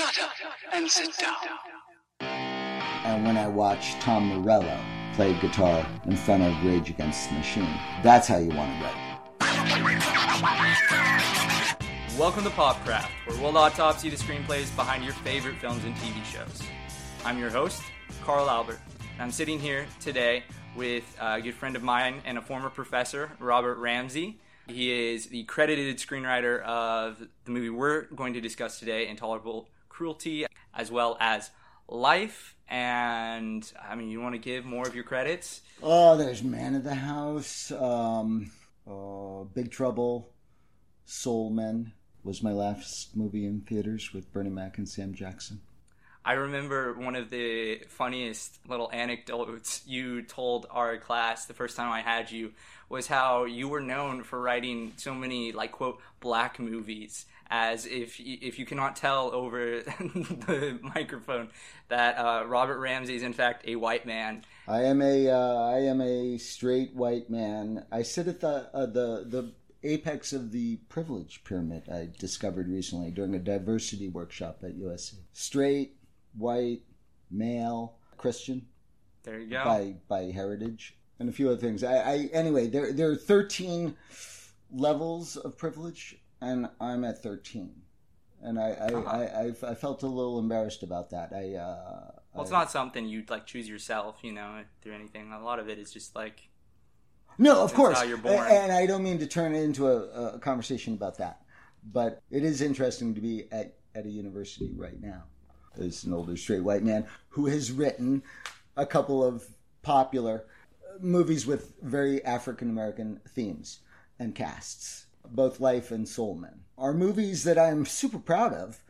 Shut up and sit down. And when I watch Tom Morello play guitar in front of Rage Against the Machine, that's how you want to write. Welcome to Popcraft, where we'll autopsy the screenplays behind your favorite films and TV shows. I'm your host, Carl Albert, and I'm sitting here today with a good friend of mine and a former professor, Robert Ramsey. He is the credited screenwriter of the movie we're going to discuss today, Intolerable Cruelty, as well as Life. And I mean, you want to give more of your credits? Oh, there's Man of the House, um, uh, Big Trouble, Soul Men was my last movie in theaters with Bernie Mac and Sam Jackson. I remember one of the funniest little anecdotes you told our class the first time I had you was how you were known for writing so many like quote black movies as if if you cannot tell over the microphone that uh, Robert Ramsey is in fact a white man. I am a uh, I am a straight white man. I sit at the uh, the the apex of the privilege pyramid. I discovered recently during a diversity workshop at USC. Straight, white, male, Christian. There you go. By by heritage and a few other things. I, I anyway, there there are thirteen levels of privilege, and I'm at thirteen, and I I, Uh-huh. I, I, felt a little embarrassed about that. I uh, well, it's I- not something you like choose yourself, you know, through anything. A lot of it is just like No, of course. how you're born. And I don't mean to turn it into a, a conversation about that, but it is interesting to be at, at a university right now as an older straight white man who has written a couple of popular movies with very African American themes and casts, both Life and Soul Men, are movies that I'm super proud of.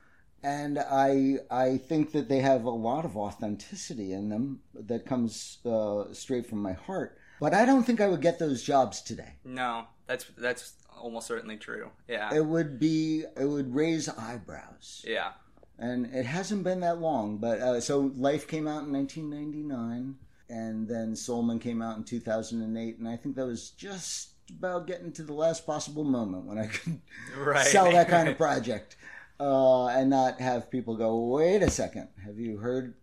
And I I think that they have a lot of authenticity in them that comes uh, straight from my heart. But I don't think I would get those jobs today. no, that's that's almost certainly true. Yeah, It would be it would raise eyebrows, yeah. and it hasn't been that long. But uh, so Life came out in 1999, and then Soul Men came out in 2008, and I think that was just about getting to the last possible moment when I could Right. sell that kind of project, uh, and not have people go, "Wait a second, have you heard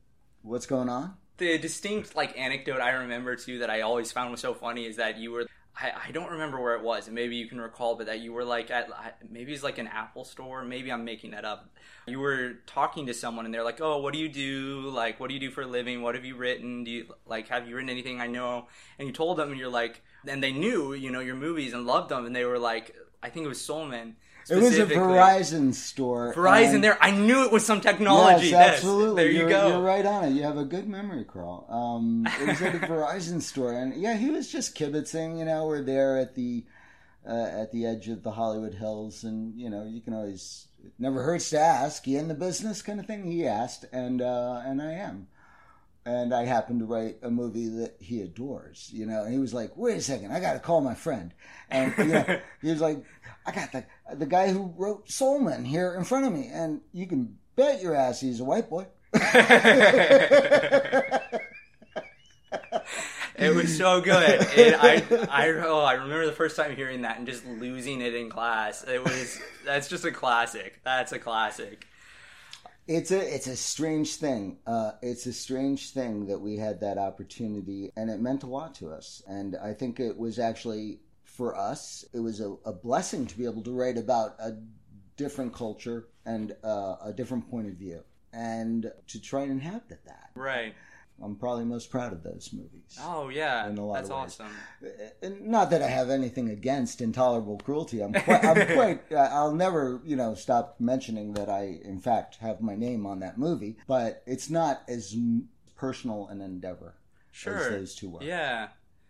what's going on?" the distinct like anecdote I remember too that I always found was so funny is that you were I, I don't remember where it was and maybe you can recall but that you were like at maybe it's like an Apple store maybe I'm making that up. You were talking to someone and they're like oh what do you do? Like what do you do for a living? What have you written? Do you like have you written anything I know? And you told them and you're like and they knew you know your movies and loved them and they were like I think it was Soul Men It was a. Verizon store. Verizon there I knew it was some technology Yes, Yes, absolutely. there you you're, go You're right on it. You have a good memory, Carl. Um, it was at a Verizon store, and yeah, he was just kibitzing. You know, we're there at the uh, at the edge of the Hollywood Hills, and you know, you can always it never hurts to ask. You in the business, kind of thing. He asked, and uh, and I am. And I happened to write a movie that he adores, you know. And he was like, "Wait a second, I got to call my friend." And you know, he was like, "I got the the guy who wrote Soul Men here in front of me, and you can bet your ass he's a white boy." It was so good. And I, I, oh, I remember the first time hearing that and just losing it in class. It was, that's just a classic. That's a classic. It's a it's a strange thing. Uh, it's a strange thing that we had that opportunity, and it meant a lot to us. And I think it was actually for us, it was a, a blessing to be able to write about a different culture and uh, a different point of view, and to try and inhabit that. Right. I'm probably most proud of those movies. Oh, yeah. In a lot That's of ways. awesome. Not that I have anything against intolerable cruelty. I'm quite, I'm quite uh, I'll never, you know, stop mentioning that I, in fact, have my name on that movie. But it's not as personal an endeavor as those two were. Yeah.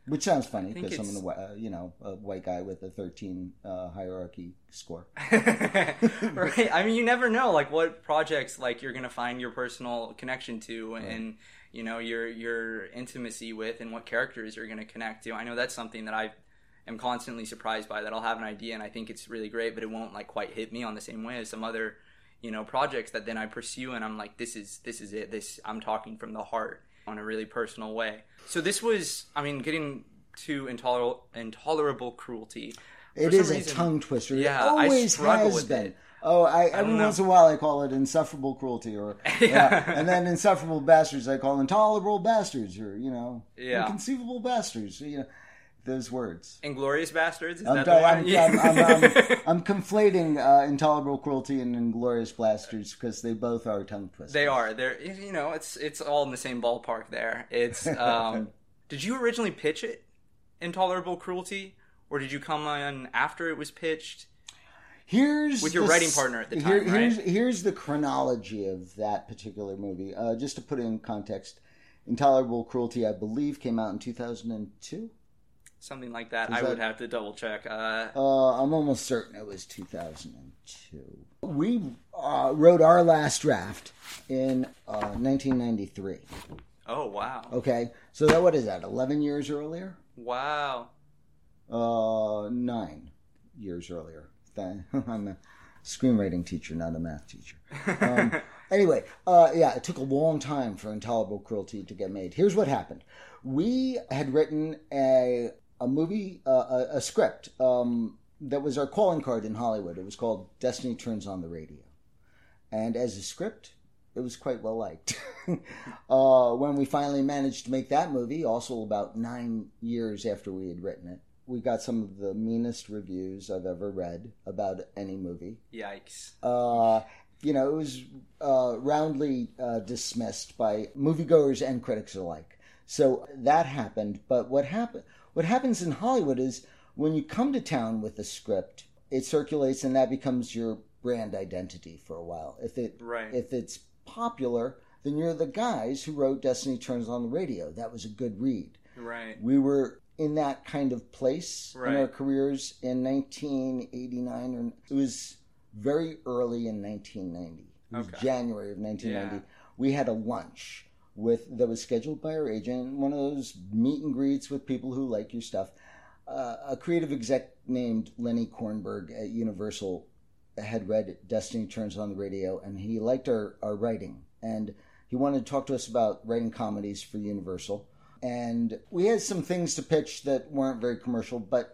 Which sounds funny because I'm a, uh, you know, a white guy with a 13 uh, hierarchy score. right. I mean, you never know, like, what projects, like, you're going to find your personal connection to and, you know, your, your intimacy with and what characters you're going to connect to. I know that's something that I am constantly surprised by that I'll have an idea and I think it's really great, but it won't, like, quite hit me on the same way as some other, you know, projects that then I pursue and I'm like, this is, this is it. This, I'm talking from the heart on a really personal way. So this was, I mean, getting to intolerable, intolerable cruelty. It is is a tongue twister. Yeah, it I always has with been. it. Oh, I, every know. once in a while I call it insufferable cruelty, or yeah. and then insufferable bastards I call intolerable bastards, or you know, Yeah. inconceivable bastards. You know, those words. Inglourious Basterds. Is I'm, that sorry, the I'm. I'm, I'm, conflating uh, intolerable cruelty and inglourious basterds because they both are tongue twisters. They are. They're you know, it's it's all in the same ballpark there. It's um did you originally pitch it? Intolerable cruelty? Or did you come on after it was pitched? Here's With your the writing partner at the here- time, right? Here's, here's the chronology of that particular movie. Uh, just to put it in context, Intolerable Cruelty, I believe, came out in 2002. Something like that. I would have to double check. Uh Uh, I'm almost certain it was 2002. We uh, wrote our last draft in uh, 1993. oh wow. Okay, so that what is that? 11 years earlier? Wow. Uh, nine years earlier. I'm a screenwriting teacher, not a math teacher. Um, anyway, uh, yeah, it took a long time for Intolerable Cruelty to get made. Here's what happened: we had written a a movie, uh, a, a script um, that was our calling card in Hollywood. It was called Destiny Turns on the Radio, and as a script. It was quite well liked. uh, when we finally managed to make that movie, also about nine years after we had written it, we got some of the meanest reviews I've ever read about any movie. Yikes. Uh, you know, it was uh, roundly uh, dismissed by moviegoers and critics alike. So that happened. But what happen- What happens in Hollywood is when you come to town with a script, it circulates, and that becomes your brand identity for a while. If it Right. if it's popular, then you're the guys who wrote Destiny Turns on the Radio. That was a good read Right. we were in that kind of place in our careers in 1989 or it was very early in 1990 it was Okay. january of 1990 Yeah. we had a lunch with that was scheduled by our agent one of those meet and greets with people who like your stuff. Uh, a creative exec named lenny kornberg at universal had read destiny turns on the radio and he liked our, our writing. And he wanted to talk to us about writing comedies for universal. And we had some things to pitch that weren't very commercial but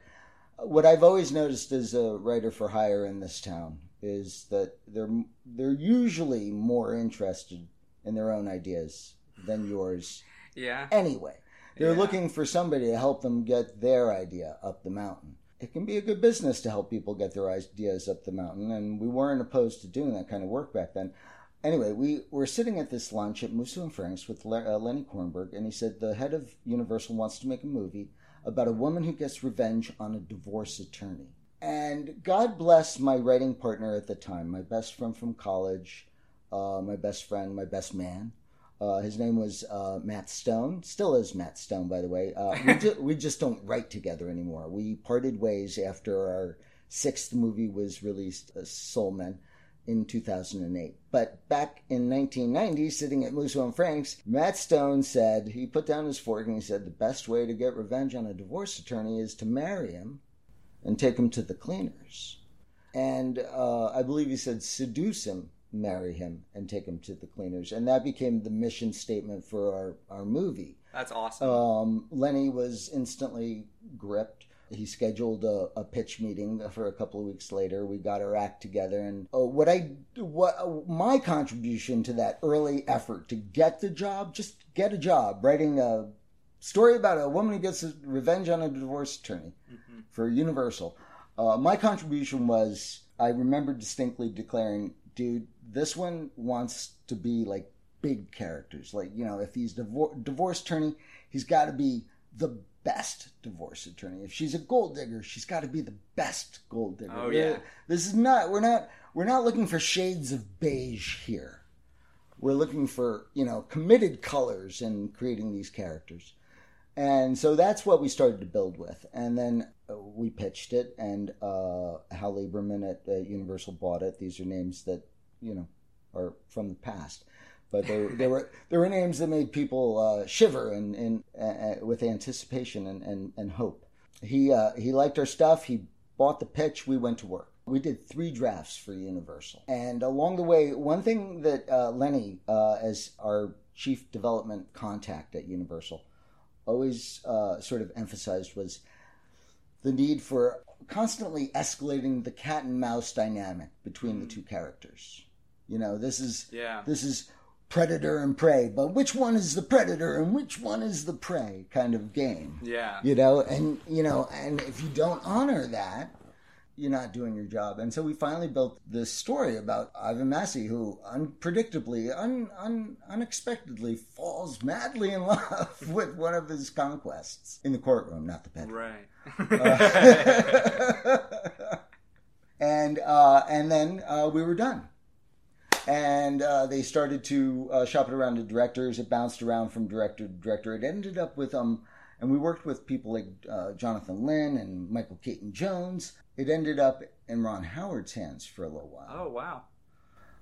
what i've always noticed as a writer for hire in this town is that they're they're usually more interested in their own ideas than yours Yeah. anyway they're Yeah. looking for somebody to help them get their idea up the mountain it can be a good business to help people get their ideas up the mountain and we weren't opposed to doing that kind of work back then Anyway, we were sitting at this lunch at Musso and Frank's with uh, Lenny Kornberg, and he said the head of Universal wants to make a movie about a woman who gets revenge on a divorce attorney. And God bless my writing partner at the time, my best friend from college, uh, my best friend, my best man. Uh, his name was uh, Matt Stone. Still is Matt Stone, by the way. Uh, we, ju- we just don't write together anymore. We parted ways after our sixth movie was released, uh, Soul Men in 2008. But back in 1990, sitting at Musso and Frank's, Matt Stone said, he put down his fork and he said, the best way to get revenge on a divorce attorney is to marry him and take him to the cleaners. And uh, I believe he said, seduce him, marry him, and take him to the cleaners. And that became the mission statement for our, our movie. That's awesome. Um, Lenny was instantly gripped. He scheduled a, a pitch meeting for a couple of weeks later. We got our act together, and uh, what I what uh, my contribution to that early effort to get the job, just get a job, writing a story about a woman who gets revenge on a divorce attorney for Universal. Uh, my contribution was I remember distinctly declaring, "Dude, this one wants to be like big characters. Like you know, if he's divor- divorce attorney, he's got to be the best divorce attorney. If she's a gold digger, she's got to be the best gold digger. Oh, yeah. This is not we're not we're not looking for shades of beige here. We're looking for, you know, committed colors in creating these characters. And so that's what we started to build with. And then uh, we pitched it, and uh, Hal Lieberman at uh, Universal bought it. These are names that, you know, are from the past but they, they were there were names that made people uh, shiver and, and uh, with anticipation and, and, and hope. He uh, he liked our stuff. He bought the pitch. We went to work. We did three drafts for Universal, and along the way, one thing that uh, Lenny, uh, as our chief development contact at Universal, always uh, sort of emphasized was the need for constantly escalating the cat and mouse dynamic between the two characters. You know, this is Yeah. this is predator and prey, but which one is the predator and which one is the prey kind of game. Yeah. You know, and you know, and if you don't honor that, you're not doing your job. And so we finally built this story about Ivan Massey, who unpredictably, un, un, unexpectedly falls madly in love with one of his conquests in the courtroom, not the bedroom. Right. and uh, and then uh, we were done. And uh, they started to uh, shop it around to directors. It bounced around from director to director. It ended up with um, and we worked with people like uh, Jonathan Lynn and Michael Caton Jones. It ended up in Ron Howard's hands for a little while, oh wow.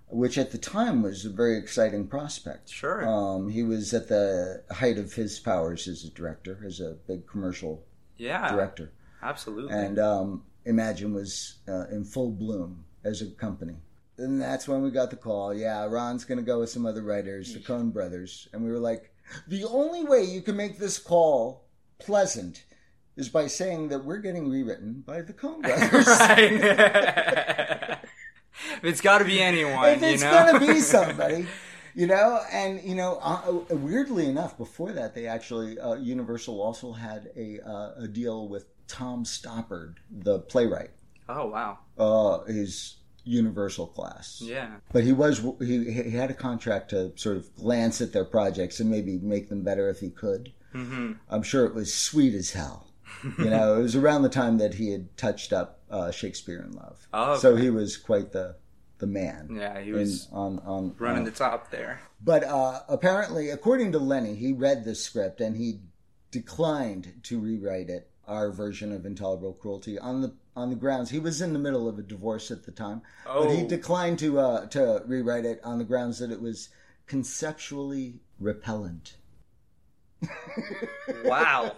which at the time was a very exciting prospect. Sure. Um, he was at the height of his powers as a director, as a big commercial yeah. director. Absolutely. and um, Imagine was uh, in full bloom as a company. And that's when we got the call. Yeah, Ron's going to go with some other writers, the Coen brothers, and we were like, the only way you can make this call pleasant is by saying that we're getting rewritten by the Coen brothers. right. it's got to be anyone, if you it's know. going to be somebody. You know, and you know, uh, weirdly enough, before that, they actually uh, Universal also had a uh, a deal with Tom Stoppard, the playwright. oh wow. uh, his Universal class. Yeah. But he was he he had a contract to sort of glance at their projects and maybe make them better if he could. hmm I'm sure it was sweet as hell. You know, it was around the time that he had touched up uh, Shakespeare in Love. Oh, So he was quite the the man. Yeah, he in- was on on running on- the top there. but uh, apparently, according to Lenny, he read the script and he declined to rewrite it, our version of Intolerable Cruelty, on the on the grounds he was in the middle of a divorce at the time. Oh. But he declined to uh, to rewrite it on the grounds that it was conceptually repellent. Wow.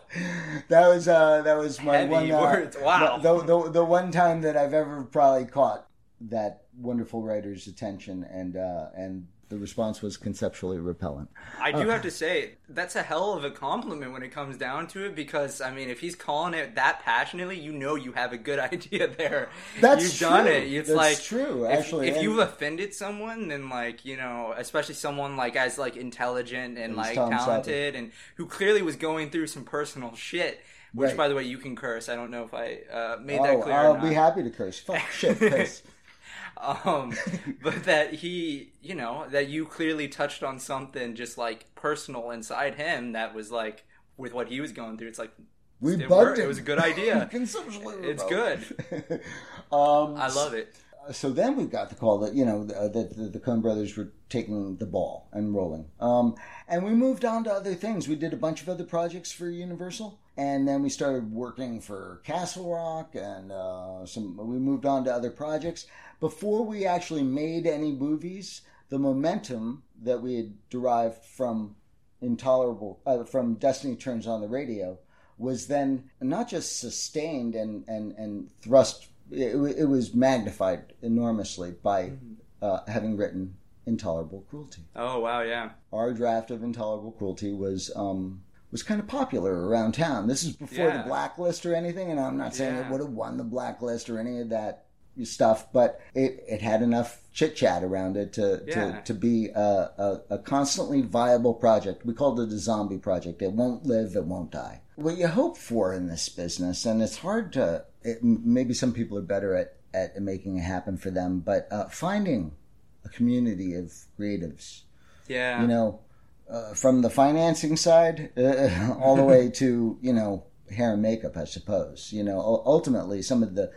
That was uh, that was my Heavy one uh. Wow. the, the the one time that I've ever probably caught that wonderful writer's attention, and uh, and the response was conceptually repellent. I do have to say that's a hell of a compliment when it comes down to it because I mean if he's calling it that passionately, you know you have a good idea there. That's you've done it. It's That's like true, if- actually, If, and- you've offended someone, then like you know, especially someone like as like intelligent and like Tom talented and who clearly was going through some personal shit. Which, Right. by the way, you can curse. I don't know if I uh, made that Oh, clear. I'll be happy to curse. Fuck shit, curse. Um but that he you know that you clearly touched on something just like personal inside him that was like with what he was going through it's like We it bugged worked. him. it was a good idea Conceptually It's good. um, i love it so then we got the call that you know uh, that the, the Coen brothers were taking the ball and rolling, um, and we moved on to other things. We did a bunch of other projects for Universal, and then we started working for Castle Rock, and uh, some. We moved on to other projects before we actually made any movies. The momentum that we had derived from intolerable uh, from Destiny Turns on the Radio was then not just sustained and and and thrust. It, it was magnified enormously by uh, having written Intolerable Cruelty. oh wow yeah Our draft of Intolerable Cruelty was um, was kind of popular around town. This is before Yeah. the blacklist or anything, and I'm not saying it would have won the blacklist or any of that stuff, but it, it had enough chit chat around it to, Yeah. to, to be a, a, a constantly viable project. We called it a zombie project. It won't live, it won't die. What you hope for in this business, and it's hard to, it, maybe some people are better at, at making it happen for them, but uh, finding a community of creatives yeah you know, uh, from the financing side uh, all the way to you know hair and makeup, I suppose. You know, ultimately, some of the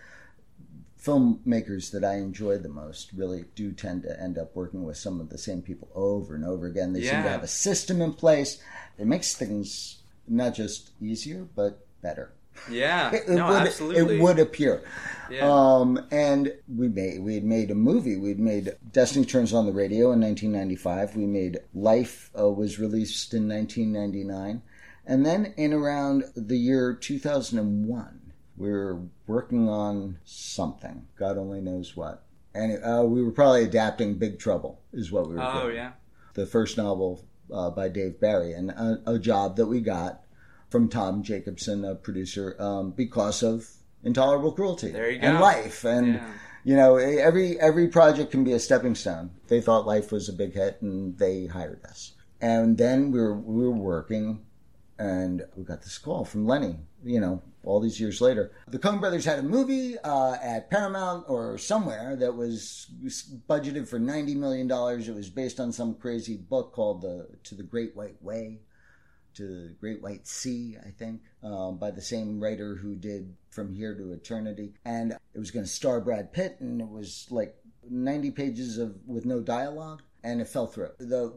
filmmakers that I enjoy the most really do tend to end up working with some of the same people over and over again. They seem to have a system in place. It makes things not just easier but better. yeah It, no would, absolutely it would appear. yeah Um, and we made we had made a movie. We'd made Destiny Turns on the Radio in 1995. We made Life uh, was released in 1999, and then in around the year 2001, we were working on something. God only knows what. And uh, we were probably adapting Big Trouble, is what we were oh doing yeah the first novel uh, by Dave Barry, and a, a job that we got from Tom Jacobson, a producer, um, because of intolerable cruelty There you go. and life and Yeah. you know every every project can be a stepping stone they thought life was a big hit and they hired us and then we were we were working and we got this call from lenny you know all these years later. The coen brothers had a movie uh, at paramount or somewhere that was budgeted for 90 million dollars. It was based on some crazy book called the to the great white way to the Great White Sea, I think, um, by the same writer who did From Here to Eternity, and it was going to star Brad Pitt, and it was like ninety pages of with no dialogue, and it fell through. the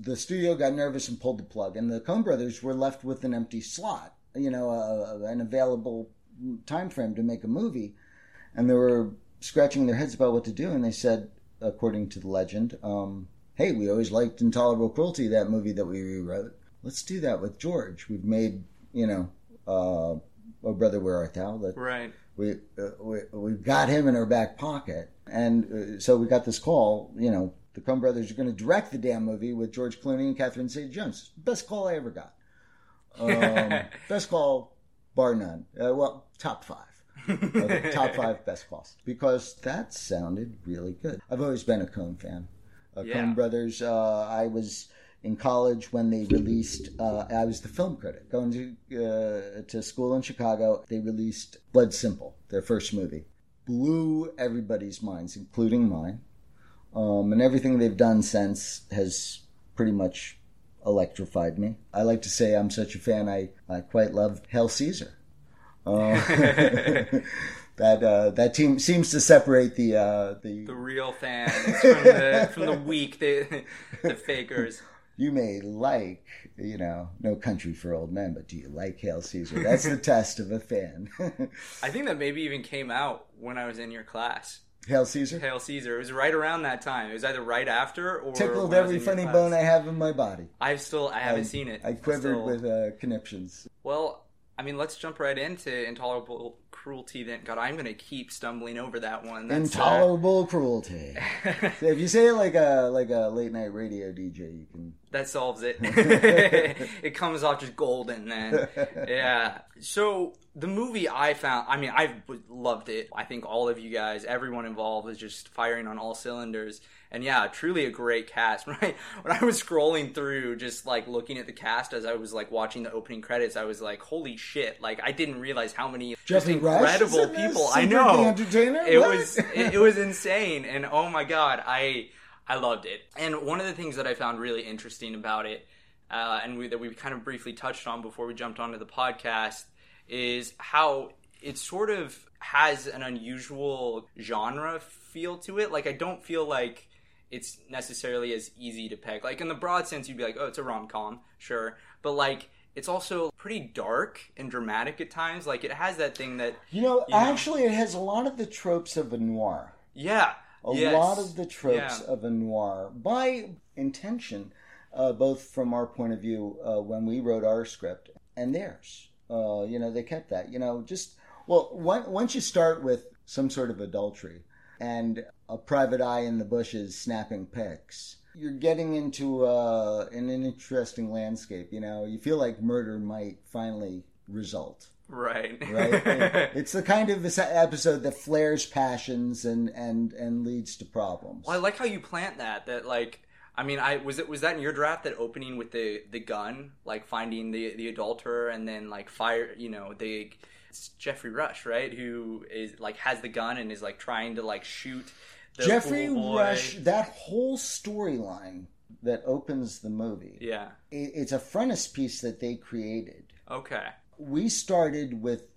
The studio got nervous and pulled the plug, and the Coen Brothers were left with an empty slot, you know, uh, an available time frame to make a movie, and they were scratching their heads about what to do, and they said, according to the legend. Um, Hey, we always liked Intolerable Cruelty, that movie that we rewrote let's do that with George. We've made, you know, uh, Oh Brother Where Art Thou? That Right. we, uh, we we've got him in our back pocket, and uh, so we got this call. You know, the Coen Brothers are going to direct the damn movie with George Clooney and Catherine Zeta-Jones. Best call I ever got. Um, best call, bar none. Uh, well, top five. Okay, top five best calls because that sounded really good. I've always been a Coen fan. Uh, Yeah. Coen Brothers. Uh, I was in college when they released. Uh, I was the film critic going to uh, to school in Chicago. They released Blood Simple, their first movie. Blew everybody's minds, including mine. Um, and everything they've done since has pretty much electrified me. I like to say I'm such a fan. I, I quite love Hail Caesar. Uh, that uh, that team seems to separate the uh, the The real fans from the from the weak, the the fakers. you may like, you know, no country for old men, but do you like Hail Caesar? That's the test of a fan. I think that maybe even came out when I was in your class. Hail Caesar Hail Caesar. It was right around that time. It was either right after or tickled when I was every funny bone I have in my body. I've still I haven't I- seen it. I quivered Still- with uh, conniptions. Well, I mean, let's jump right into intolerable cruelty. Then, God, I'm gonna keep stumbling over that one. That's, uh, Intolerable cruelty. So if you say it like a like a late night radio DJ, you can. That solves it. it comes off just golden, then. Yeah. So the movie I found, I mean, I loved it. I think all of you guys, everyone involved, was just firing on all cylinders. And yeah, truly a great cast. When I when I was scrolling through, just like looking at the cast as I was like watching the opening credits, I was like, "Holy shit!" Like I didn't realize how many just Geoffrey incredible is in this? people. I know it What? was it, it was insane, and oh my god, I I loved it. And one of the things that I found really interesting about it, uh, and we, that we kind of briefly touched on before we jumped onto the podcast, is how it sort of has an unusual genre feel to it. Like I don't feel like it's necessarily as easy to peg. Like in the broad sense, you'd be like, oh, it's a rom com, sure, but like. It's also pretty dark and dramatic at times. Like it has that thing that, You know, You know? actually, it has a lot of the tropes of a noir. yeah, A yes, lot of the tropes yeah. of a noir by intention, uh, both from our point of view uh, when we wrote our script and theirs. Uh, you know, they kept that. You know, just well, one, once you start with some sort of adultery and a private eye in the bushes snapping pics. You're getting into uh, an interesting landscape. You know, you feel like murder might finally result Right. right? it's the kind of episode that flares passions and and and leads to problems. well, I like how you plant that. That like, I mean, I was it was that in your draft that opening with the the gun, like finding the the adulterer and then like fire. You know, the it's Geoffrey Rush, right? Who is like has the gun and is like trying to like shoot the Geoffrey. Rush, that whole storyline that opens the movie, Yeah. it, it's a frontispiece that they created. Okay. We started with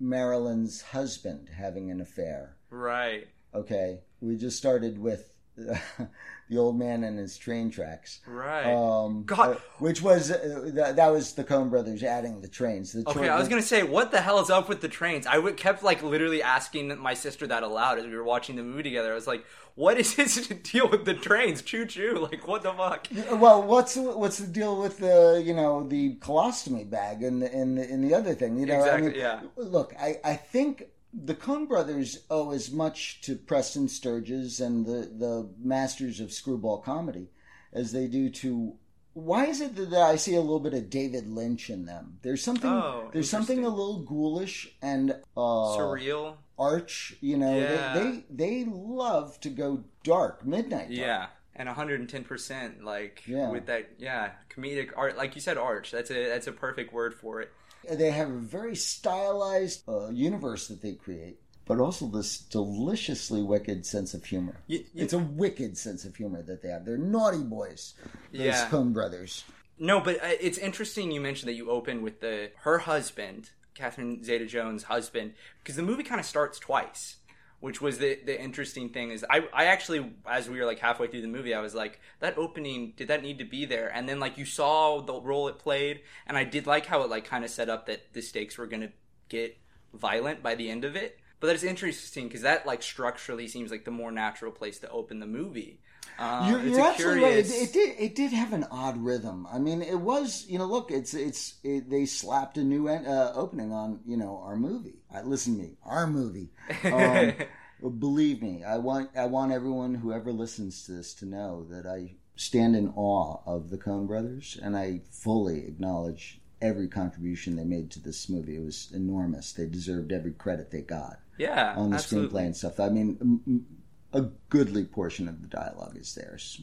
Marilyn's husband having an affair. Right. Okay, we just started with the old man and his train tracks. Right. Um, God. uh, which was uh, that, that was the Coen Brothers adding the trains. The Okay, tra- I was gonna say, what the hell is up with the trains? I would, kept like literally asking my sister that aloud as we were watching the movie together. I was like, "What is his deal with the trains? Choo choo! Like, what the fuck?" Well, what's what's the deal with the you know the colostomy bag and the and the, and the other thing? You know, I Exactly, mean, yeah. Look, I I think the Coen brothers owe as much to Preston Sturges and the the masters of screwball comedy as they do to why is it that I see a little bit of David Lynch in them? There's something. Oh, there's something a little ghoulish and uh, Surreal. arch. You know, Yeah. they, they they love to go dark, midnight. Dark. Yeah. And 110% like Yeah. with that yeah, comedic art like you said arch. That's a that's a perfect word for it. They have a very stylized uh, universe that they create, but also this deliciously wicked sense of humor. You- you- it's a wicked sense of humor that they have. They're naughty boys. Those Yeah. Coen brothers. No, but uh, it's interesting you mentioned that you open with the her husband, Catherine Zeta-Jones' husband, because the movie kind of starts twice, which was the the interesting thing is I I actually as we were like halfway through the movie I was like that opening did that need to be there and then like you saw the role it played and I did like how it like kind of set up that the stakes were gonna get violent by the end of it. But that's interesting because that like structurally seems like the more natural place to open the movie. Um, You're, you're absolutely right. It, it did. It did have an odd rhythm. I mean, it was. You know, look, it's it's. It, they slapped a new en- uh, opening on you know our movie. Uh, listen to me, our movie. Um, believe me, I want I want everyone who ever listens to this to know that I stand in awe of the Coen Brothers, and I fully acknowledge every contribution they made to this movie. It was enormous. They deserved every credit they got yeah, on the absolutely. screenplay and stuff. I mean, a goodly portion of the dialogue is theirs.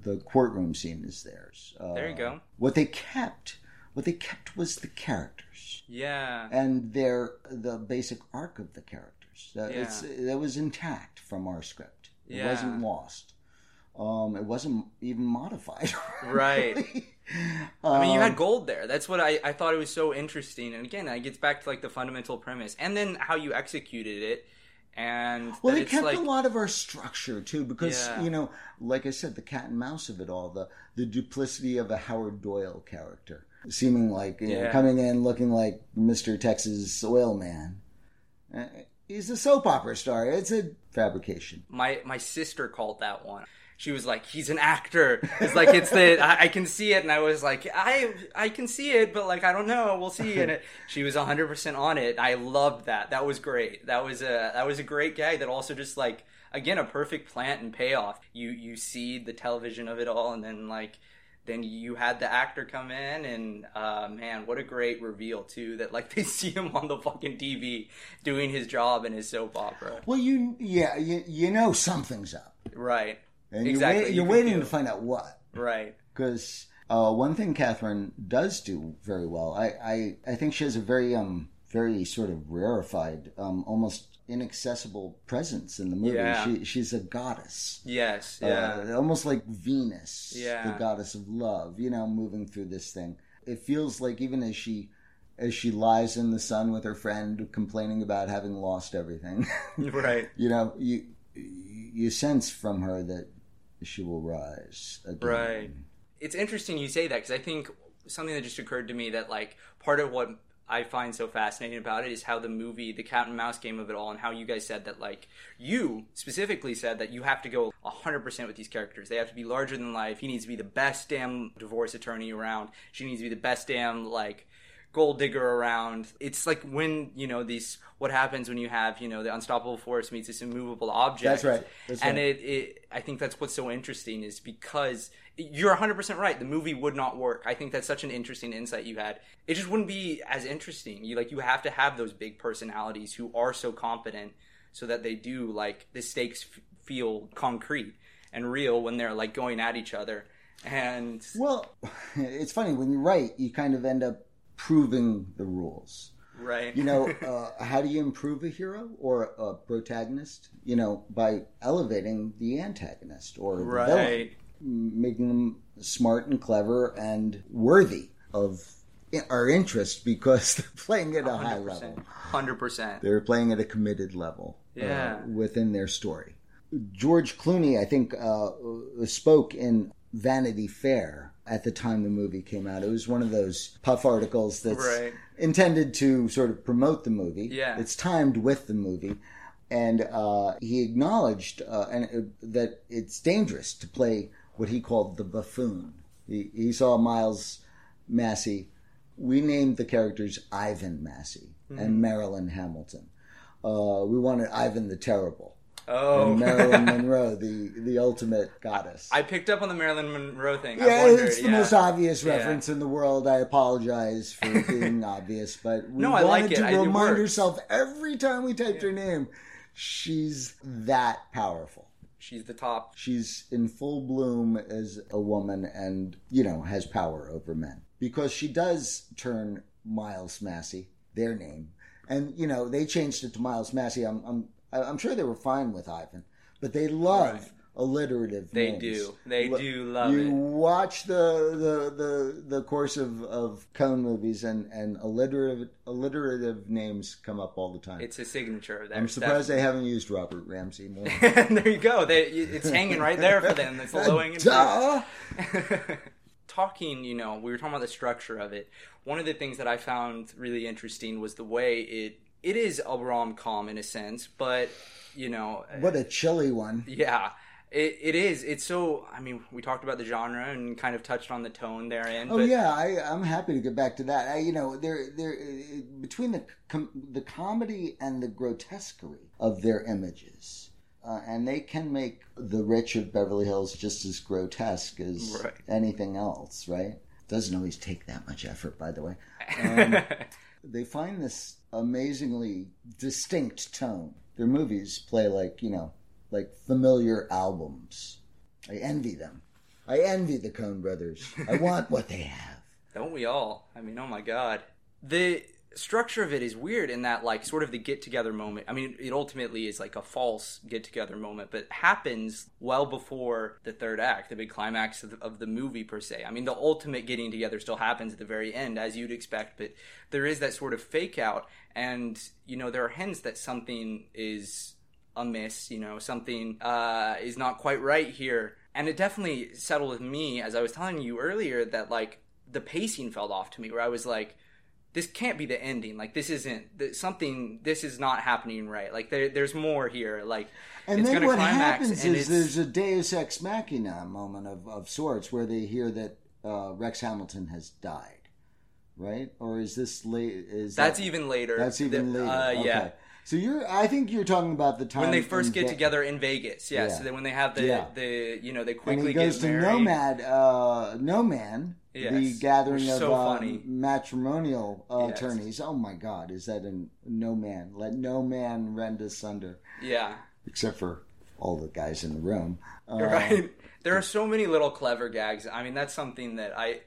The courtroom scene is theirs. Uh, There you go. What they kept, what they kept was the characters Yeah. and their the basic arc of the characters. Uh, Yeah. It's that was intact from our script. It Yeah. wasn't lost. Um, it wasn't even modified. Right. really. I mean, you Um, had gold there. That's what I, I thought it was so interesting. And again, it gets back to like the fundamental premise, and then how you executed it. And Well, they kept like, a lot of our structure too, because Yeah. you know, like I said, the cat and mouse of it all, the the duplicity of a Howard Doyle character, seeming like you know, coming in looking like Mister Texas Oil Man. Uh, he's a soap opera star. It's a fabrication. my my sister called that one. She was like, "He's an actor." It's like it's the I, I can see it, and I was like, "I I can see it, but like I don't know. We'll see." And it, she was hundred percent on it. I loved that. That was great. That was a that was a great gag. That also just like again a perfect plant and payoff. You you see the television of it all, and then like then you had the actor come in and uh, man what a great reveal too that like they see him on the fucking tv doing his job in his soap opera Well, you yeah, you, you know something's up, right and Exactly, you're, wait, you you're waiting feel to find out what. right because uh, one thing Catherine does do very well, I, I, I think she has a very um very sort of rarefied, um, almost inaccessible presence in the movie. Yeah. She, she's a goddess, yes yeah uh, almost like Venus, Yeah. the goddess of love. You know, moving through this thing, it feels like even as she. As she lies in the sun with her friend, complaining about having lost everything, right you know, you you sense from her that she will rise again. Right. it's interesting you say that because I think something that just occurred to me that like part of what I find so fascinating about it is how the movie, the cat and mouse game of it all, and how you guys said that like you specifically said that you have to go 100% with these characters. They have to be larger than life. He needs to be the best damn divorce attorney around. She needs to be the best damn like gold digger around. It's like when, you know, these what happens when you have, you know, the unstoppable force meets this immovable object. That's right. That's and right. it, it I think that's what's so interesting is because you're 100% right. The movie would not work. I think that's such an interesting insight you had. It just wouldn't be as interesting. You like you have to have those big personalities who are so competent so that they do like the stakes f- feel concrete and real when they're like going at each other. And Well, it's funny when you write, you kind of end up proving the rules. right. You know, uh, how do you improve a hero or a protagonist? You know, by elevating the antagonist or the villain, right. making them smart and clever and worthy of our interest because they're playing at a high level. 100%. They're playing at a committed level uh, Yeah. within their story. George Clooney, I think, uh, spoke in Vanity Fair at the time the movie came out. It was one of those puff articles that's Right. intended to sort of promote the movie. Yeah. It's timed with the movie. And uh, he acknowledged uh, and, uh, that it's dangerous to play what he called the buffoon. He, he saw Miles Massey. We named the characters Ivan Massey and Marilyn Hamilton. Uh, we wanted Ivan the Terrible. Oh. and Marilyn Monroe, the the ultimate goddess. I picked up on the Marilyn Monroe thing. I yeah, wondered, it's the yeah. most obvious Yeah. reference in the world. I apologize for being obvious, but we No, wanted like it. to I- remind herself every time we typed her name. She's that powerful. She's the top. She's in full bloom as a woman and, you know, has power over men. Because she does turn Miles Massey, their name. And, you know, they changed it to Miles Massey. I'm, I'm, I'm sure they were fine with Ivan, but they love Right. alliterative They names. do. They Lo- do love you it. watch the, the, the, the course of, of Coen movies and, and alliterative, alliterative names come up all the time. It's a signature. of that. I'm surprised they haven't used Robert Ramsey more. there you go. They, it's hanging right there for them. It's low hanging. Duh! talking, you know, we were talking about the structure of it. One of the things that I found really interesting was the way it it is a rom com in a sense, but you know, What a chilly one. yeah, it, it is. It's so. I mean, we talked about the genre and kind of touched on the tone therein. Oh but yeah, I, I'm happy to get back to that. I, you know, there, there, between the com- the comedy and the grotesquerie of their images, uh, and they can make the rich of Beverly Hills just as grotesque as Right. anything else. Right? Doesn't always take that much effort, by the way. Um, they find this amazingly distinct tone. Their movies play like you know, like familiar albums. I envy them. I envy the Coen Brothers. I want what they have. Don't we all? I mean, oh my god. The structure of it is weird in that, like, sort of the get together moment. I mean, it ultimately is like a false get together moment, but happens well before the third act, the big climax of, of the movie, per se. I mean, the ultimate getting together still happens at the very end, as you'd expect, but there is that sort of fake out, and, you know, there are hints that something is amiss, you know, something uh, is not quite right here. And it definitely settled with me, as I was telling you earlier, that like the pacing fell off to me, where I was like, this can't be the ending. Like this isn't th- something. This is not happening right. Like there, there's more here. Like And it's then gonna what climax, happens is there's a Deus Ex Machina moment of, of sorts where they hear that uh, Rex Hamilton has died, right? Or is this late? Is that's that, even later. that's even The- later? Uh, Yeah. So you're, I think you're talking about the time When they first get Ve- together in Vegas, yeah. Yeah. So then when they have the Yeah. the you know they and quickly he goes get to married. Nomad, uh, No Man, the gathering of so uh, matrimonial uh, Yes. attorneys. Oh my God, is that a No Man? Let no man rend asunder, Yeah. except for all the guys in the room. Uh, right there are so many little clever gags i mean that's something that i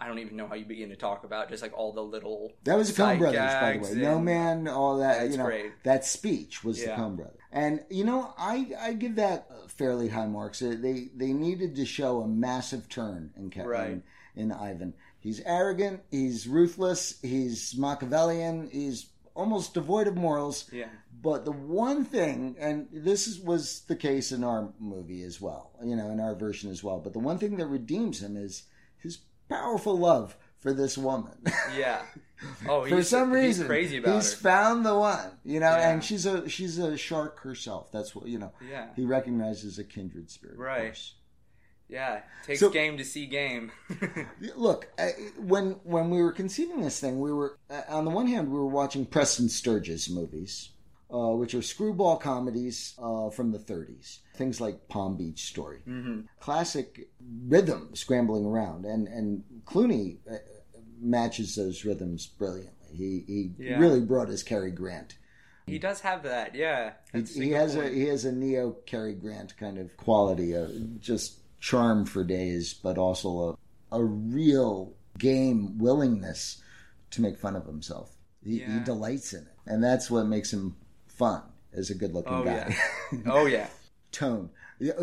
i don't even know how you begin to talk about just like all the little That was the Coen Brothers, by the way. No man, all that. You know, great. that speech was Yeah. the Coen Brothers, and you know, I I give that fairly high marks. They they needed to show a massive turn in Ke- Right. In, Ivan. He's arrogant. He's ruthless. He's Machiavellian. He's almost devoid of morals. yeah But the one thing, and this is, was the case in our movie as well, you know, in our version as well. But the one thing that redeems him is his powerful love for this woman. yeah oh for he's, some reason crazy about he's her found the one you know Yeah. and she's a she's a shark herself that's what you know yeah he recognizes a kindred spirit Right. Yeah takes So- game to see game. Look uh, when when we were conceiving this thing we were uh, on the one hand we were watching preston sturges movies uh, which are screwball comedies uh, from the 30s things like palm beach story. Hmm classic rhythm scrambling around and and clooney uh, matches those rhythms brilliantly. He he Yeah. really brought his Cary Grant. He does have that yeah. He, he has a he has a neo Cary Grant kind of quality, uh, just charm for days, but also a a real game willingness to make fun of himself. He, he delights in it, and that's what makes him fun as a good-looking Oh, guy. oh yeah Tone.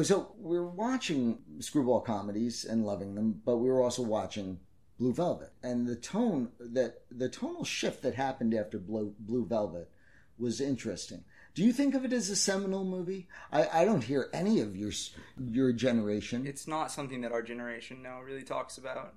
So we're watching screwball comedies and loving them, but we were also watching Blue Velvet, and the tone that the tonal shift that happened after Blue, Blue Velvet was interesting. Do you think of it as a seminal movie? I, I don't hear any of your your generation. it's not something that our generation now really talks about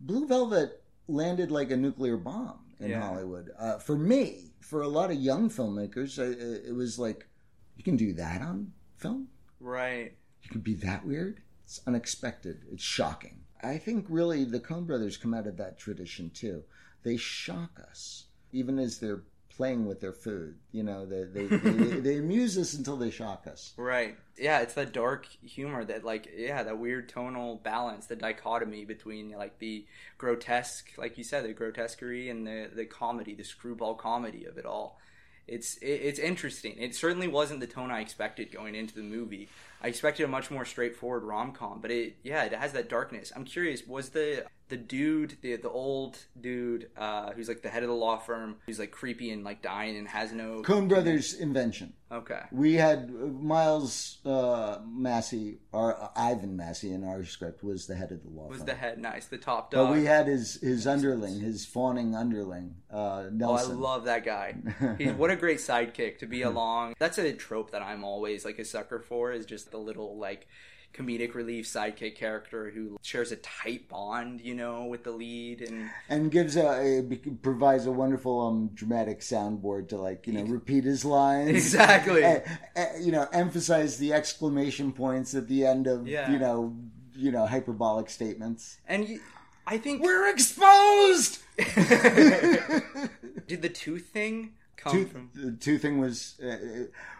Blue Velvet landed like a nuclear bomb in Yeah. Hollywood. Uh, for me, for a lot of young filmmakers, uh, it was like, you can do that on film. right You can be that weird. It's unexpected. It's shocking. I think really the Coen Brothers come out of that tradition too. They shock us, even as they're playing with their food. You know, they they, they, they amuse us until they shock us. Right. Yeah, it's that dark humor that like yeah, that weird tonal balance, the dichotomy between like the grotesque, like you said, the grotesquerie and the the comedy, the screwball comedy of it all. It's it, it's interesting. It certainly wasn't the tone I expected going into the movie. I expected a much more straightforward rom com, but it yeah, it has that darkness. I'm curious, was the the dude, the the old dude, uh, who's like the head of the law firm, who's like creepy and like dying and has no Coen Brothers invention. Okay. We had uh, Miles uh, Massey, or uh, Ivan Massey in our script was the head of the law Was firm. the head nice? The top dog. but we had his his underling, his fawning underling, uh, Oh, I Nelson. love that guy. He's what a great sidekick to be along. That's a trope that I'm always like a sucker for. Is just the little like comedic relief sidekick character who shares a tight bond, you know, with the lead and and gives a, a provides a wonderful um dramatic soundboard to like you know repeat his lines Exactly. Eh, eh, you know emphasize the exclamation points at the end of Yeah. you know you know hyperbolic statements and you, I think we're exposed did the tooth thing come tooth, from? the two thing was uh,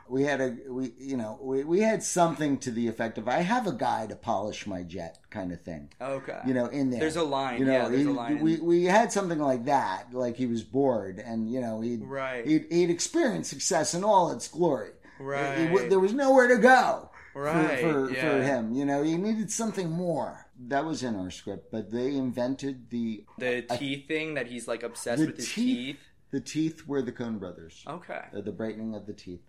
we had a we you know we, we had something to the effect of i have a guy to polish my jet kind of thing Okay. you know in there There's a line, you know yeah, there's he- a line we, we had something like that like he was bored and you know he'd Right. he'd, he'd experienced success in all its glory Right. He- he- there was nowhere to go for- Right, for, for, yeah. him you know he needed something more that was in our script but they invented the the teeth thing that he's like obsessed with his teeth- teeth. The teeth were the Coen brothers Okay. uh, the brightening of the teeth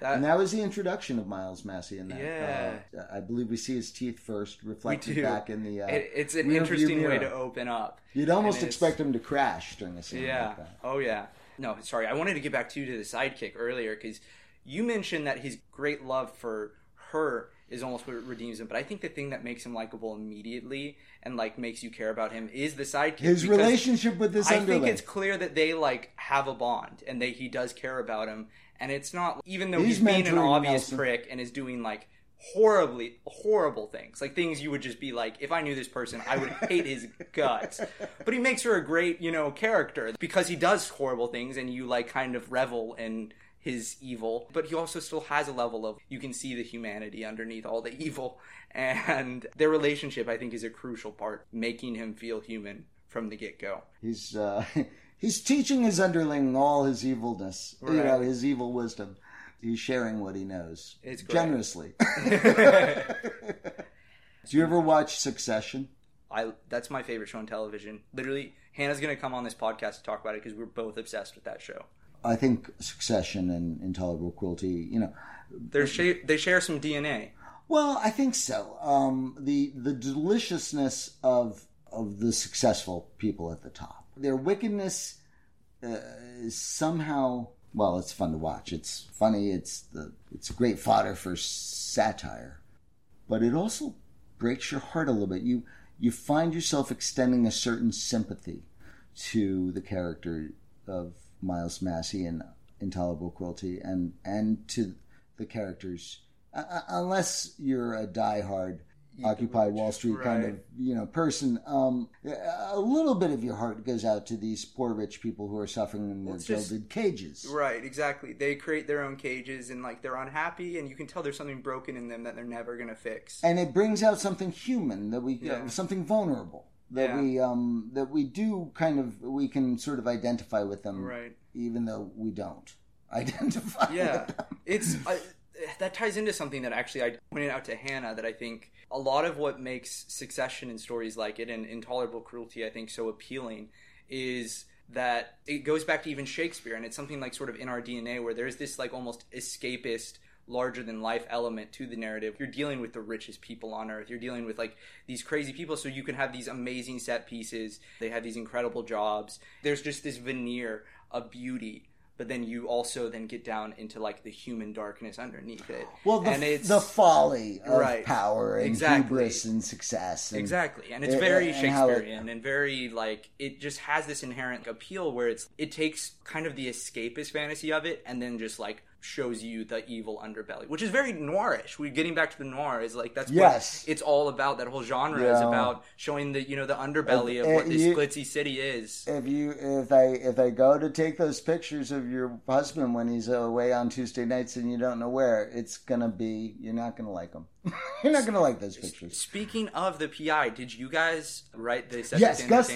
That, and that was the introduction of Miles Massey in that. Yeah. Uh, I believe we see his teeth first reflected back in the. Uh, it, it's an interesting way to open up. You'd almost expect him to crash during a scene Yeah. like that. Oh yeah. No, sorry. I wanted to get back to you to the sidekick earlier because you mentioned that his great love for her is almost what redeems him. But I think the thing that makes him likable immediately and like makes you care about him is the sidekick. His relationship with this I underling. think it's clear that they like have a bond and that he does care about him. And it's not even though He's he's, being an obvious Nelson. prick and is doing like horribly horrible things like things you would just be like if i knew this person i would hate his guts but he makes her a great you know character because he does horrible things and you like kind of revel in his evil but he also still has a level of you can see the humanity underneath all the evil and their relationship i think is a crucial part making him feel human from the get-go He's uh, he's teaching his underling all his evilness, you know, his evil wisdom. He's sharing what he knows It's great. generously. Do you ever watch Succession? I that's my favorite show on television. Literally, Hannah's gonna come on this podcast to talk about it because we're both obsessed with that show. I think Succession and Intolerable Cruelty, you know, They're sh- they share some DNA. Well, I think so. Um, the the deliciousness of of the successful people at the top, their wickedness uh, is somehow. Well, it's fun to watch. It's funny. It's the it's great fodder for satire, but it also breaks your heart a little bit. You you find yourself extending a certain sympathy to the character of Miles Massey and Intolerable Cruelty, and and to the characters, uh, uh, unless you're a diehard Occupy Wall Street kind of you know person. Um, a little bit of your heart goes out to these poor rich people who are suffering in their gilded cages. Right, exactly. They create their own cages and like they're unhappy, and you can tell there's something broken in them that they're never gonna fix. and it brings out something human that we uh, Yeah. something vulnerable that Yeah. we um that we do kind of we can sort of identify with them Right. even though we don't identify Yeah, with them. it's I, that ties into something that actually I pointed out to Hannah that I think a lot of what makes Succession and stories like it and Intolerable Cruelty I think so appealing is that it goes back to even Shakespeare and it's something like sort of in our DNA where there's this like almost escapist larger than life element to the narrative. You're dealing with the richest people on earth. You're dealing with like these crazy people so you can have these amazing set pieces. They have these incredible jobs. There's just this veneer of beauty but then you also then get down into like the human darkness underneath it. well the, and it's the folly of Right. power and Exactly. hubris and success and, exactly, and it's and- very and how it- Shakespearean and very like it just has this inherent appeal where it's it takes kind of the escapist fantasy of it and then just like shows you the evil underbelly, which is very noirish. We're getting back to the noir is like that's Yes. what it's all about. That whole genre is about showing the you know the underbelly of Uh, what this you- glitzy city is. if you if they if they go to take those pictures of your husband when he's away on Tuesday nights and you don't know where, it's gonna be you're not gonna like them. you're not gonna like those pictures. Speaking of the PI, did you guys write the Cedric Yes, Gus-?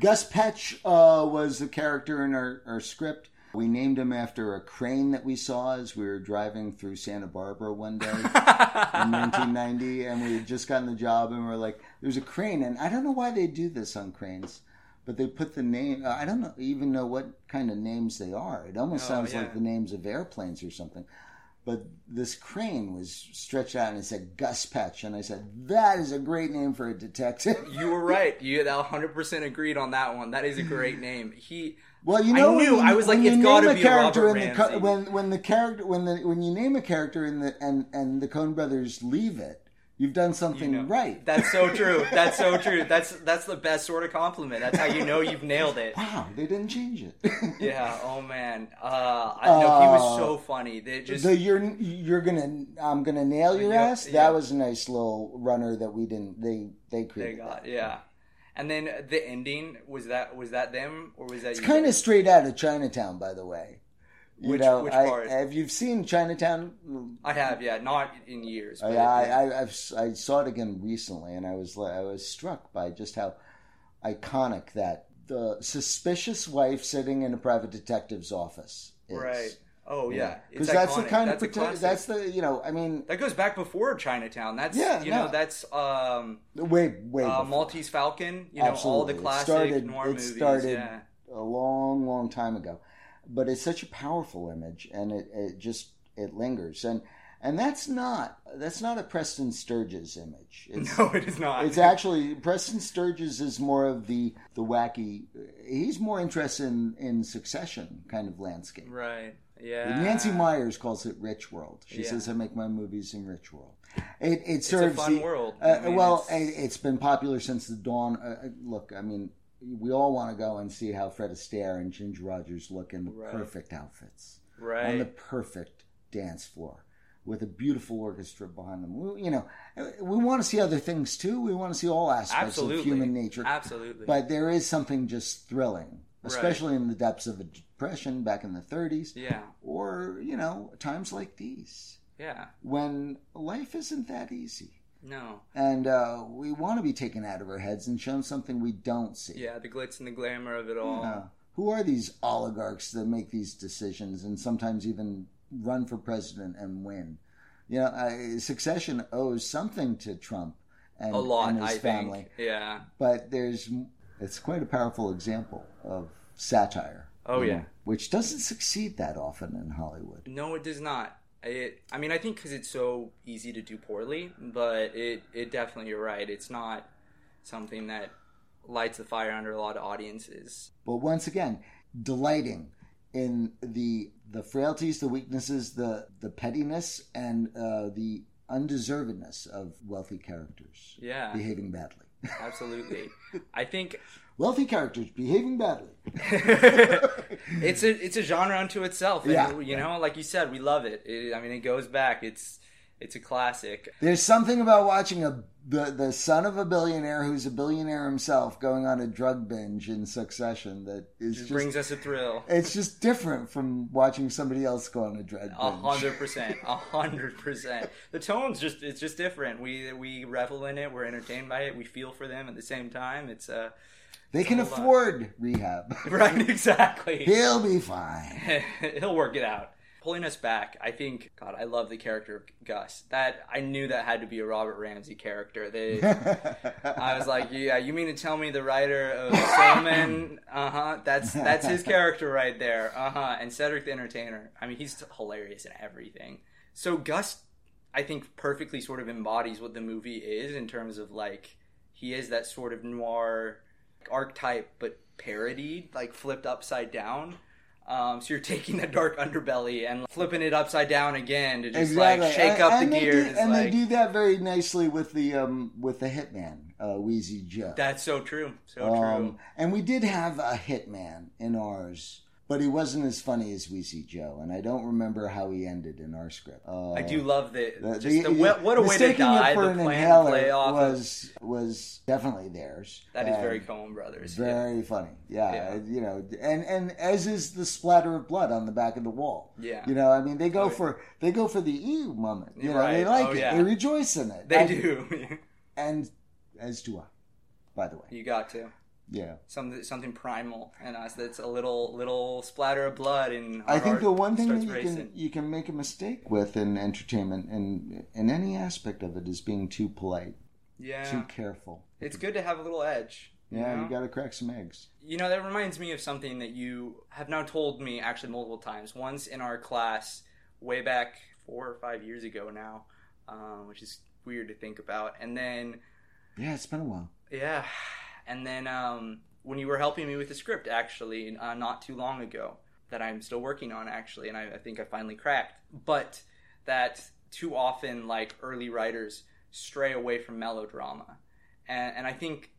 Gus Petch uh, was a character in our, our script. We named him after a crane that we saw as we were driving through Santa Barbara one day in 1990, and we had just gotten the job, and we are like, "There's a crane," and I don't know why they do this on cranes, but they put the name. uh, I don't know, even know what kind of names they are. It almost Oh, sounds yeah. like the names of airplanes or something. But this crane was stretched out and it said Gus Petch, and I said that is a great name for a detective. You were right. You 100% agreed on that one. That is a great name. He Well, you I know, knew. when I was like, it's you gotta name be a character Robert in the when when the character when the when you name a character in the and and the Coen Brothers leave it, you've done something know. right. That's so true. That's so true. That's that's the best sort of compliment. That's how you know you've nailed it. wow, they didn't change it. Yeah. Oh man. Uh, I know he was so funny. They just the you're you're gonna I'm gonna nail your ass. yeah. That was a nice little runner that we didn't they they they created. got that. yeah. And then the ending was that was that them or was that It's you kind of straight out of Chinatown, by the way. You Which- know, which I, part? have you seen Chinatown? I have yeah, not in years. I, But, I, yeah. I, I've, I saw it again recently, and I was I was struck by just how iconic that the suspicious wife sitting in a private detective's office is. right. Oh yeah, because It's that's the kind that's of prote- that's the you know I mean that goes back before Chinatown. That's Yeah, you no. know that's um way way uh. Maltese Falcon. You know all the Absolutely. It classic started- noir it movies. started- yeah. a long long time ago, but it's such a powerful image, and it, it just it lingers, and and that's not that's not a Preston Sturges image. It's, No, it is not. It's actually Preston Sturges is more of the the wacky. He's more interested in, in Succession kind of landscape. right. Yeah. Nancy Meyers calls it Rich World. She Yeah. says, "I make my movies in Rich World." It it It's a serves fun the- world. Uh, I mean, well, it's- it, it's been popular since the dawn. Uh, uh, look, I mean, we all want to go and see how Fred Astaire and Ginger Rogers look in the Right. perfect outfits right. on the perfect dance floor with a beautiful orchestra behind them. We, you know, we want to see other things too. We want to see all aspects Absolutely. of human nature. Absolutely. But there is something just thrilling, Right. especially in the depths of a depression back in the 30s, yeah. or you know, times like these Yeah. when life isn't that easy. No. And uh, we want to be taken out of our heads and shown something we don't see. Yeah. The glitz and the glamour of it all. Uh, who are these oligarchs that make these decisions and sometimes even run for president and win? You know, uh, Succession owes something to Trump and, A lot, and his I family, think. Yeah. but there's it's quite a powerful example of satire. Oh, yeah. know, which doesn't succeed that often in Hollywood. No, it does not. It, I mean, I think because it's so easy to do poorly, but it, it definitely, you're right. It's not something that lights the fire under a lot of audiences. But once again, delighting in the the frailties, the weaknesses, the the pettiness, and uh, the undeservedness of wealthy characters Yeah, behaving badly. Absolutely. I think wealthy characters behaving badly. it's a it's a genre unto itself. And, Yeah. you know, like you said, we love it. it. I mean, it goes back. It's it's a classic. There's something about watching a the, the son of a billionaire who's a billionaire himself going on a drug binge in succession that is just brings us a thrill. it's just different from watching somebody else go on a drug binge. A hundred percent, a hundred percent. The tone's just it's just different. We we revel in it. We're entertained by it. We feel for them at the same time. It's uh They can on. afford rehab. right exactly. He'll be fine. He'll work it out. Pulling us back, I think. God, I love the character of Gus. That I knew that had to be a Robert Ramsey character. They, I was like, yeah, you mean to tell me the writer of Soul Men? Uh huh. That's that's his character right there. Uh huh. And Cedric the Entertainer. I mean, he's hilarious in everything. So Gus, I think, perfectly sort of embodies what the movie is in terms of like he is that sort of noir archetype, but parodied, like flipped upside down. Um, so you're taking the dark underbelly and flipping it upside down again to just like shake up and the gears. Do, and like, they do that very nicely with the um with the hitman, uh, Wheezy Joe. That's so true. So Um, true. and we did have a hitman in ours but he wasn't as funny as Wheezy Joe, and I don't remember how he ended in our script. Uh, I do love the, the- just the- the, what, a way to die. The an plan inhaler play off. was was definitely theirs. that is very Coen Brothers. yeah. very funny. Yeah, Yeah. you know, and and as is the splatter of blood on the back of the wall. Yeah. you know, I mean, they go Oh, for they go for the ew moment. You know, they like Oh, it. yeah. They rejoice in it. They I- do. and as do I. By the way, you got to. Yeah. Something something primal in us that's a little little splatter of blood and I think the one thing that you racing. can you can make a mistake with in entertainment and in any aspect of it is being too polite, Yeah. too careful. It's good to have a little edge. you Yeah, know? you got to crack some eggs. You know, that reminds me of something that you have now told me actually multiple times. Once in our class, way back four or five years ago now, um, which is weird to think about. And then, Yeah, it's been a while. yeah, and then um, when you were helping me with the script, actually, uh, not too long ago, that I'm still working on, actually, and I, I think I finally cracked. But that too often, like early writers, stray away from melodrama. And, and I think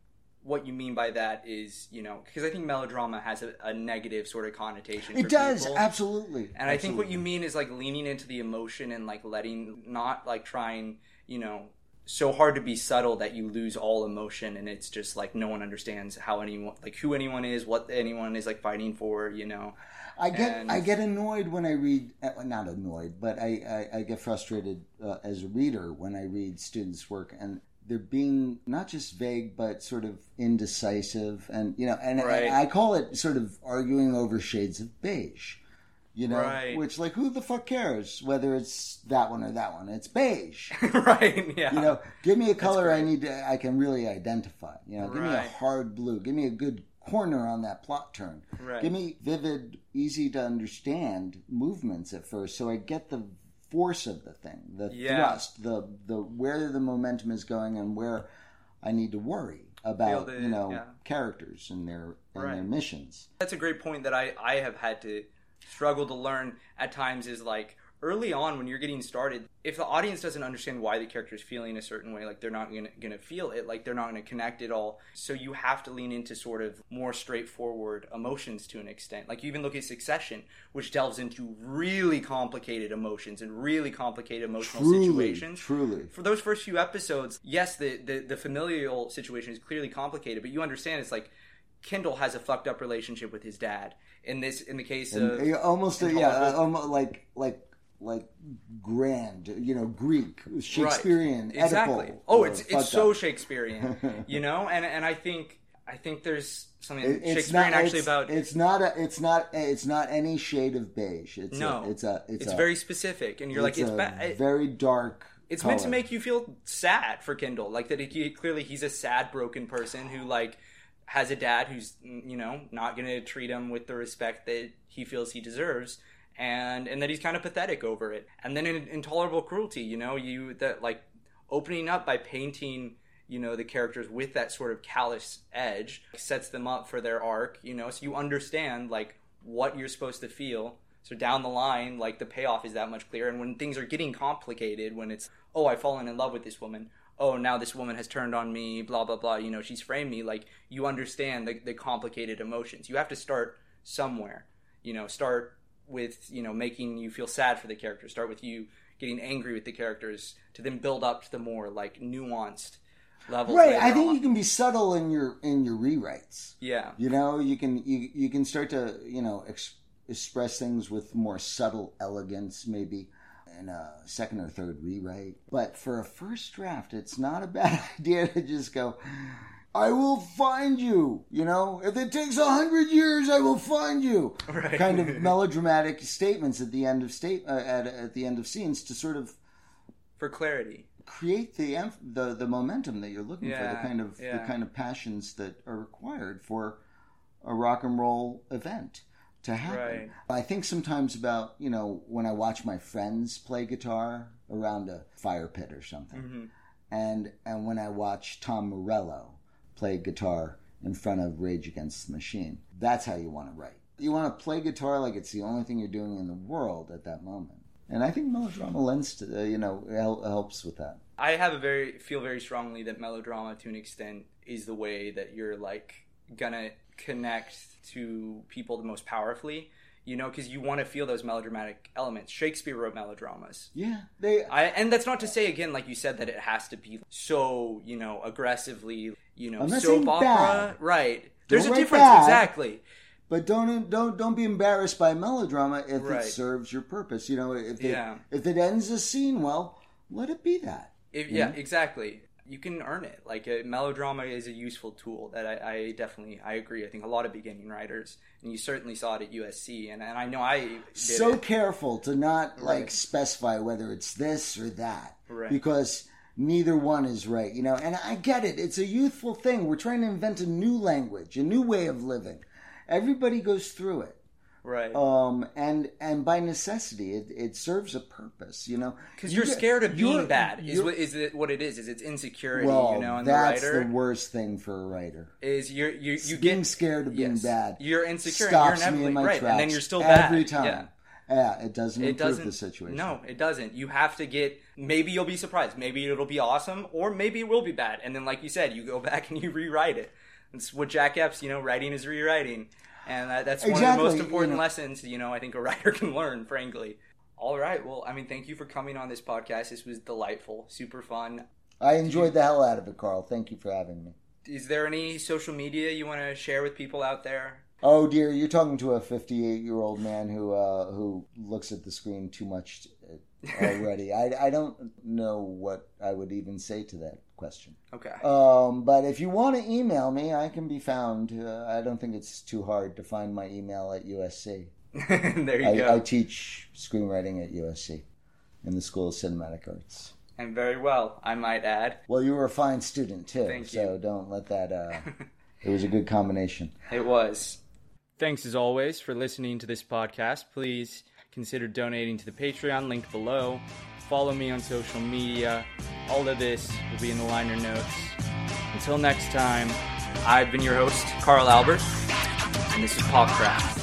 what you mean by that is, you know, because I think melodrama has a, a negative sort of connotation. It does people. absolutely. And I think what you mean is like leaning into the emotion and like letting, not like trying, you know, so hard to be subtle that you lose all emotion and it's just like no one understands how anyone, like who anyone is, what anyone is like fighting for, you know. I get And- I get annoyed when I read uh, not annoyed, but I I, I get frustrated uh, as a reader when I read students' work and they're being not just vague but sort of indecisive and you know and, Right. and I call it sort of arguing over shades of beige. You know, Right. which like who the fuck cares whether it's that one or that one? It's beige. right, yeah. You know, give me a color I need to I can really identify. You know, give me a hard blue. Give me a good corner on that plot turn. Right. Give me vivid, easy to understand movements at first, so I get the force of the thing, the Yeah. thrust, the the where the momentum is going, and where I need to worry about you know yeah. characters and their and their missions. That's a great point that I, I have had to struggle to learn at times is like early on when you're getting started, if the audience doesn't understand why the character is feeling a certain way, like they're not gonna, gonna feel it, like they're not gonna connect at all. So you have to lean into sort of more straightforward emotions to an extent. Like you even look at Succession, which delves into really complicated emotions and really complicated emotional Truly, situations truly. for those first few episodes, yes, the, the the familial situation is clearly complicated, but you understand it's like Kendall has a fucked up relationship with his dad. In this, in the case of And, uh, almost uh, yeah, uh, almost like like like grand, you know, Greek, Shakespearean, Right. exactly. Oedipal, Oh, uh, it's it's so up. Shakespearean, you know, and and I think I think there's something It- it's Shakespearean not actually it's, about. it's not a it's not it's not any shade of beige. It's No. a, it's a it's, it's a, very specific, and you're like it's a ba- very dark. it's meant to make you feel sad for Kendall, like that. He, clearly, he's a sad, broken person who like has a dad who's you know not going to treat him with the respect that he feels he deserves, and and that he's kind of pathetic over it. And then in intolerable cruelty, you know, you that like opening up by painting you know the characters with that sort of callous edge sets them up for their arc you know so you understand like what you're supposed to feel so down the line like the payoff is that much clearer and when things are getting complicated when it's oh i've fallen in love with this woman oh now this woman has turned on me blah blah blah you know she's framed me like you understand the, the complicated emotions you have to start somewhere you know start with you know making you feel sad for the character start with you getting angry with the characters to then build up to the more like nuanced level Right, I think on. you can be subtle in your in your rewrites. yeah You know, you can you you can start to you know ex- express things with more subtle elegance, maybe in a second or third rewrite. But for a first draft, it's not a bad idea to just go. I will find you. You know, if it takes a hundred years, I will find you. Right. Kind of melodramatic statements at the end of state uh, at at the end of scenes to sort of for clarity create the the the momentum that you're looking for, the kind of yeah. the kind of passions that are required for a rock and roll event to happen. Right. I think sometimes about you know when I watch my friends play guitar around a fire pit or something, Mm-hmm. and and when I watch Tom Morello play guitar in front of Rage Against the Machine, that's how you want to write. You want to play guitar like it's the only thing you're doing in the world at that moment. And I think melodrama lends to, uh, you know, hel- helps with that. I have a very feel very strongly that melodrama to an extent is the way that you're like gonna connect to people the most powerfully. You know, because you want to feel those melodramatic elements. Shakespeare wrote melodramas. Yeah, they. I, and that's not to say again, like you said, that it has to be so you know aggressively, you know, soap opera. bad. Right. There's Don't a difference, bad. exactly. But don't don't don't be embarrassed by melodrama if Right. it serves your purpose. You know, if it, Yeah. if it ends a scene well, let it be that. If, yeah, exactly. You can earn it. Like a melodrama is a useful tool that I, I definitely I agree. I think a lot of beginning writers, and you certainly saw it at USC, and, and I know I did so it. careful to not like Right. specify whether it's this or that Right. because neither one is right you know and i get it it's a youthful thing we're trying to invent a new language a new way of living everybody goes through it right um and and by necessity it, it serves a purpose you know because you're You- scared of being you're- bad. Is you're- what is it? What it is is it's insecurity. well you know, and that's the writer the worst thing for a writer is you're you you being get scared of being yes, bad You're insecure. stops and you're me in my right, tracks and then you're still bad every time Yeah. yeah, it doesn't it improve doesn't the situation no it doesn't you have to get maybe you'll be surprised maybe it'll be awesome or maybe it will be bad and then like you said you go back and you rewrite it that's what jack epps you know writing is rewriting and that, that's one of the Exactly, most you important know. lessons you know i think a writer can learn frankly. All right well i mean thank you for coming on this podcast. This was delightful super fun. I enjoyed the hell out of it carl. Thank you for having me. Is there any social media you want to share with people out there? Oh dear, you're talking to a 58 year old man who uh, who looks at the screen too much uh, already. I, I don't know what I would even say to that question. okay Um, but if you want to email me, I can be found. Uh, I don't think it's too hard to find my email at USC. there you I, go I teach screenwriting at USC in the School of Cinematic Arts. and very well i might add Well, you were a fine student too, Thank you. so don't let that. Uh, it was a good combination. It was. Thanks as always for listening to this podcast. Please consider donating to the Patreon link below. Follow me on social media. All of this will be in the liner notes. Until next time, I've been your host, Carl Albert, and this is Pop Popcraft.